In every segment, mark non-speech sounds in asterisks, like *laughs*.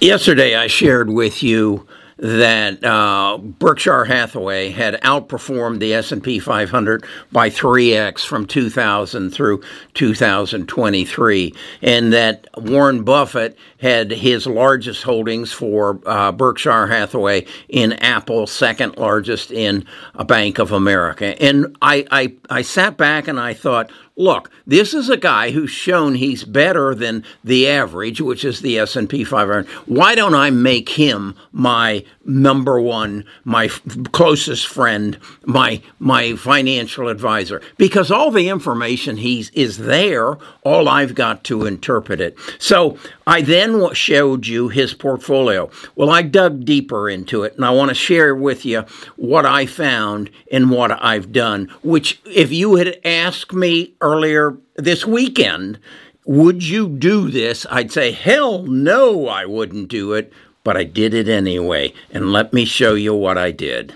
Yesterday, I shared with you that uh, Berkshire Hathaway had outperformed the S&P 500 by 3x from 2000 through 2023 and that Warren Buffett had his largest holdings for uh, Berkshire Hathaway in Apple, second largest in a Bank of America. And I, I, I sat back and I thought, look, this is a guy who's shown he's better than the average, which is the S&P 500. Why don't I make him my number one, my f- closest friend, my my financial advisor? Because all the information he's is there, all I've got to interpret it. So I then showed you his portfolio. Well, I dug deeper into it, and I want to share with you what I found and what I've done. Which, if you had asked me earlier this weekend, would you do this? I'd say, hell no, I wouldn't do it, but I did it anyway. And let me show you what I did.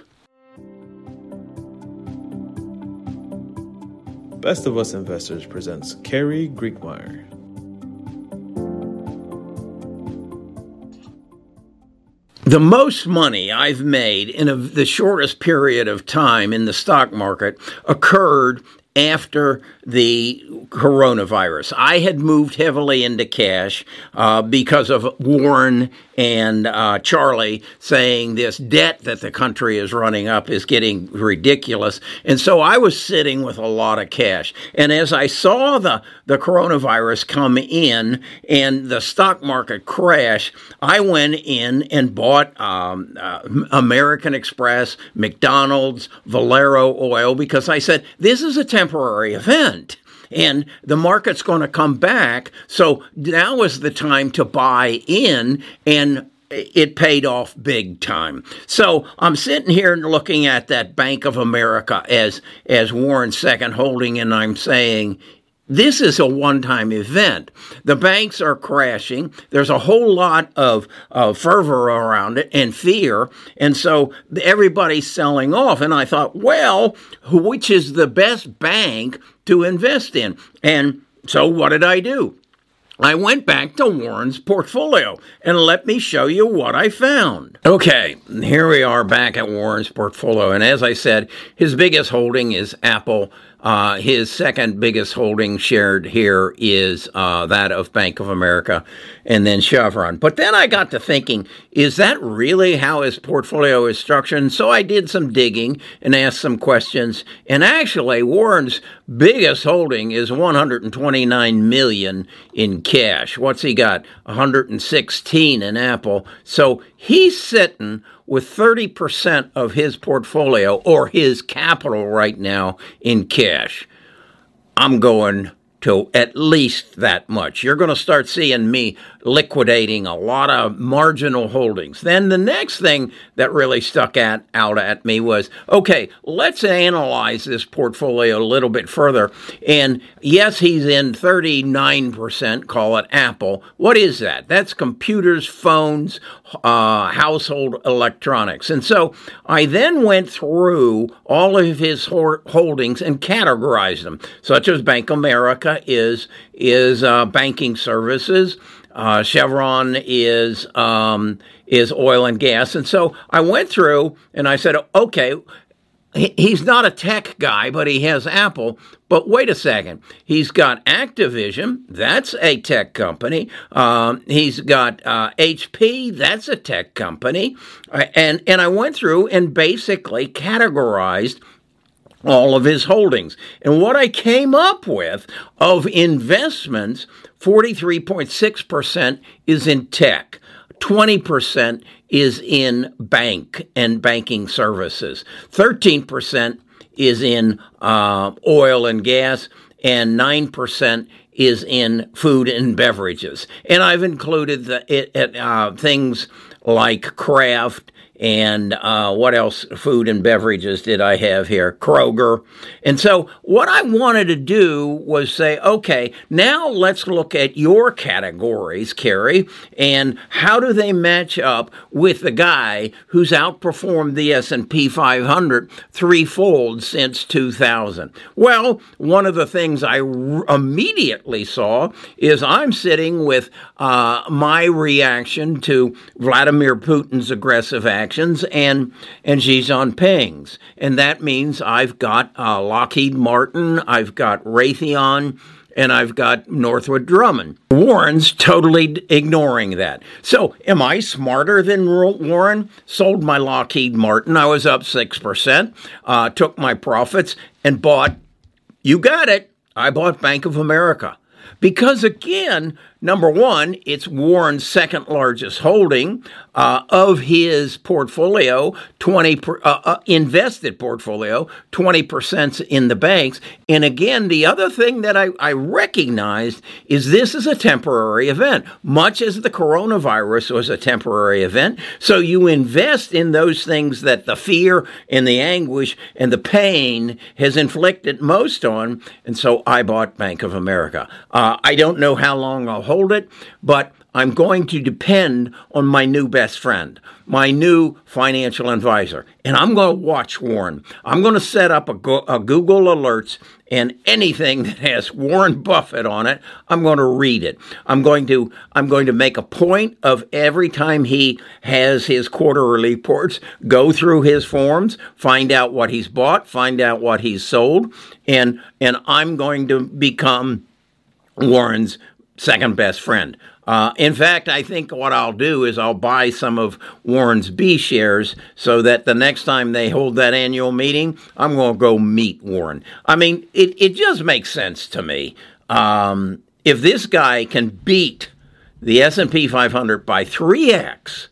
Best of Us Investors presents Carrie Griegmeier. The most money I've made in a, the shortest period of time in the stock market occurred after the coronavirus. I had moved heavily into cash uh, because of Warren and uh, Charlie saying this debt that the country is running up is getting ridiculous. And so I was sitting with a lot of cash. And as I saw the, the coronavirus come in and the stock market crash, I went in and bought um, uh, American Express, McDonald's, Valero Oil because I said, this is a temporary event and the market's going to come back. So now is the time to buy in and it paid off big time. So I'm sitting here looking at that Bank of America as as Warren's second holding, and I'm saying this is a one time event. The banks are crashing. There's a whole lot of, of fervor around it and fear. And so everybody's selling off. And I thought, well, which is the best bank to invest in? And so what did I do? I went back to Warren's portfolio and let me show you what I found. Okay, here we are back at Warren's portfolio. And as I said, his biggest holding is Apple uh, his second biggest holding shared here is uh, that of Bank of America and then Chevron. But then I got to thinking, is that really how his portfolio is structured? And so I did some digging and asked some questions. And actually, Warren's biggest holding is 129 million in cash. What's he got? 116 in Apple. So he's sitting with 30% of his portfolio or his capital right now in cash. I'm going to at least that much. You're going to start seeing me liquidating a lot of marginal holdings. Then the next thing that really stuck at, out at me was okay, let's analyze this portfolio a little bit further. And yes, he's in 39%, call it Apple. What is that? That's computers, phones, uh, household electronics. And so I then went through all of his holdings and categorized them, such as Bank America is is uh, banking services. Uh, Chevron is um, is oil and gas, and so I went through and I said, okay, he's not a tech guy, but he has Apple. But wait a second, he's got Activision, that's a tech company. Um, he's got uh, HP, that's a tech company, uh, and and I went through and basically categorized all of his holdings. And what I came up with of investments 43.6% is in tech. 20% is in bank and banking services. 13% is in uh, oil and gas, and 9% is in food and beverages. And I've included the, it, it, uh, things like Kraft and uh, what else? Food and beverages did I have here? Kroger. And so, what I wanted to do was say, okay, now let's look at your categories, Carrie, and how do they match up with the guy who's outperformed the S&P 500 threefold since 2000? Well, one of the things I r- immediately saw is I'm sitting with uh, my reaction to Vladimir Putin's aggressive action actions and and Xi Jinping's, and that means I've got uh, Lockheed Martin, I've got Raytheon, and I've got Northrop Grumman. Warren's totally ignoring that. So, am I smarter than Warren? Sold my Lockheed Martin. I was up 6%, uh, took my profits, and bought, you got it, I bought Bank of America. Because again, number one, it's Warren's second largest holding uh, of his portfolio, 20 per, uh, uh, invested portfolio, 20% in the banks. And again, the other thing that I, I recognized is this is a temporary event, much as the coronavirus was a temporary event. So you invest in those things that the fear and the anguish and the pain has inflicted most on. And so I bought Bank of America. Uh, I don't know how long I'll hold it, but I'm going to depend on my new best friend, my new financial advisor, and I'm going to watch Warren. I'm going to set up a, go- a, Google Alerts and anything that has Warren Buffett on it, I'm going to read it. I'm going to I'm going to make a point of every time he has his quarterly reports, go through his forms, find out what he's bought, find out what he's sold, and and I'm going to become Warren's second best friend. Uh, in fact, I think what I'll do is I'll buy some of Warren's B shares so that the next time they hold that annual meeting, I'm going to go meet Warren. I mean, it, it just makes sense to me. Um, if this guy can beat the S&P 500 by 3x,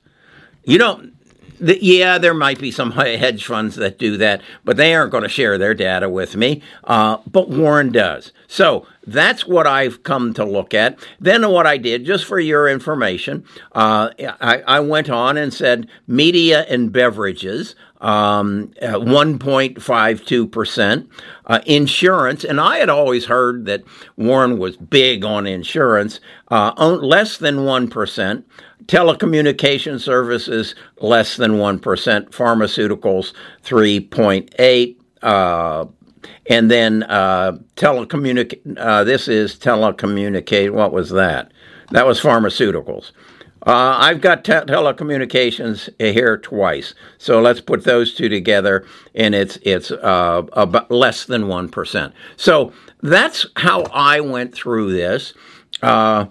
you don't yeah, there might be some *laughs* hedge funds that do that, but they aren't going to share their data with me. Uh, but Warren does. So that's what I've come to look at. Then what I did, just for your information, uh, I, I, went on and said media and beverages. Um, 1.52%. Uh, insurance, and I had always heard that Warren was big on insurance, uh, less than 1% telecommunication services less than 1%, pharmaceuticals 3.8 uh, and then uh, telecommunic uh, this is telecommunicate what was that that was pharmaceuticals uh, I've got te- telecommunications here twice, so let's put those two together, and it's it's uh, about less than one percent. So that's how I went through this. Uh,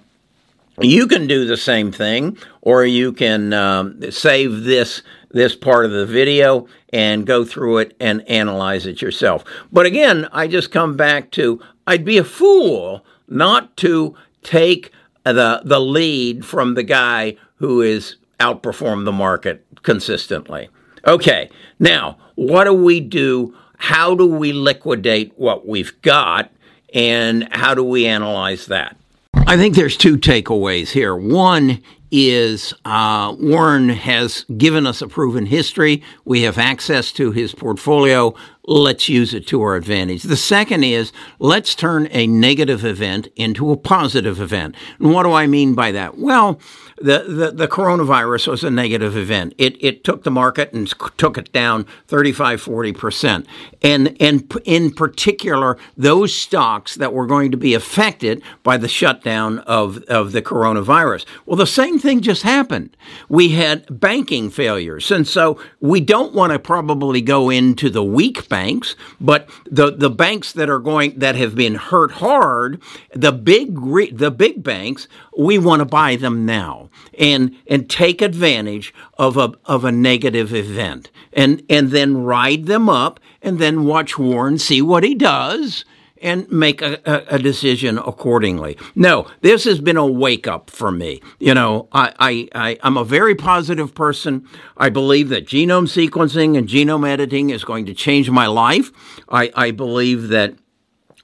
you can do the same thing, or you can um, save this this part of the video and go through it and analyze it yourself. But again, I just come back to I'd be a fool not to take the the lead from the guy who is outperformed the market consistently. Okay, now what do we do? How do we liquidate what we've got, and how do we analyze that? I think there's two takeaways here. One is uh, Warren has given us a proven history. We have access to his portfolio. Let's use it to our advantage. The second is let's turn a negative event into a positive event. And what do I mean by that? Well, the, the, the coronavirus was a negative event. It, it took the market and took it down 35, 40%. And, and in particular, those stocks that were going to be affected by the shutdown of, of the coronavirus. Well, the same thing just happened. We had banking failures. And so we don't want to probably go into the weak banks, but the, the banks that are going, that have been hurt hard, the big, the big banks, we want to buy them now and and take advantage of a of a negative event. And and then ride them up and then watch Warren see what he does and make a, a, decision accordingly. No, this has been a wake up for me. You know, I, I, I, am a very positive person. I believe that genome sequencing and genome editing is going to change my life. I, I believe that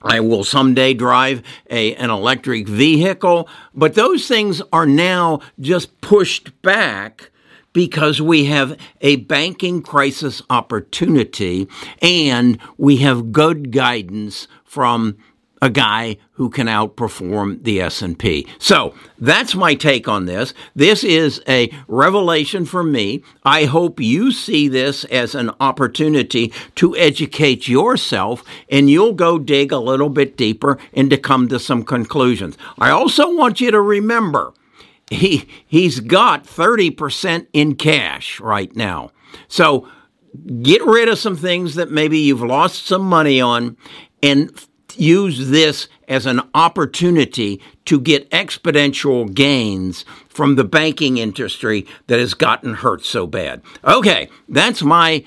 I will someday drive a, an electric vehicle, but those things are now just pushed back because we have a banking crisis opportunity and we have good guidance from a guy who can outperform the S&P. So, that's my take on this. This is a revelation for me. I hope you see this as an opportunity to educate yourself and you'll go dig a little bit deeper and to come to some conclusions. I also want you to remember he he's got 30% in cash right now. So, get rid of some things that maybe you've lost some money on and use this as an opportunity to get exponential gains from the banking industry that has gotten hurt so bad. Okay, that's my,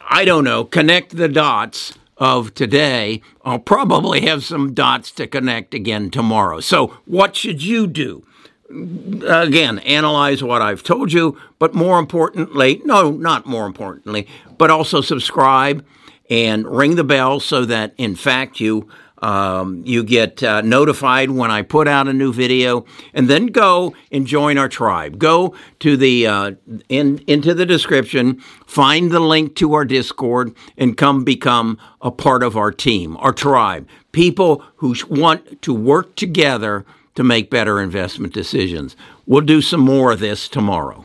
I don't know, connect the dots of today. I'll probably have some dots to connect again tomorrow. So, what should you do? Again, analyze what I've told you, but more importantly, no, not more importantly, but also subscribe and ring the bell so that, in fact, you um, you get uh, notified when I put out a new video, and then go and join our tribe. Go to the uh, in into the description, find the link to our Discord, and come become a part of our team, our tribe. People who want to work together to make better investment decisions. We'll do some more of this tomorrow.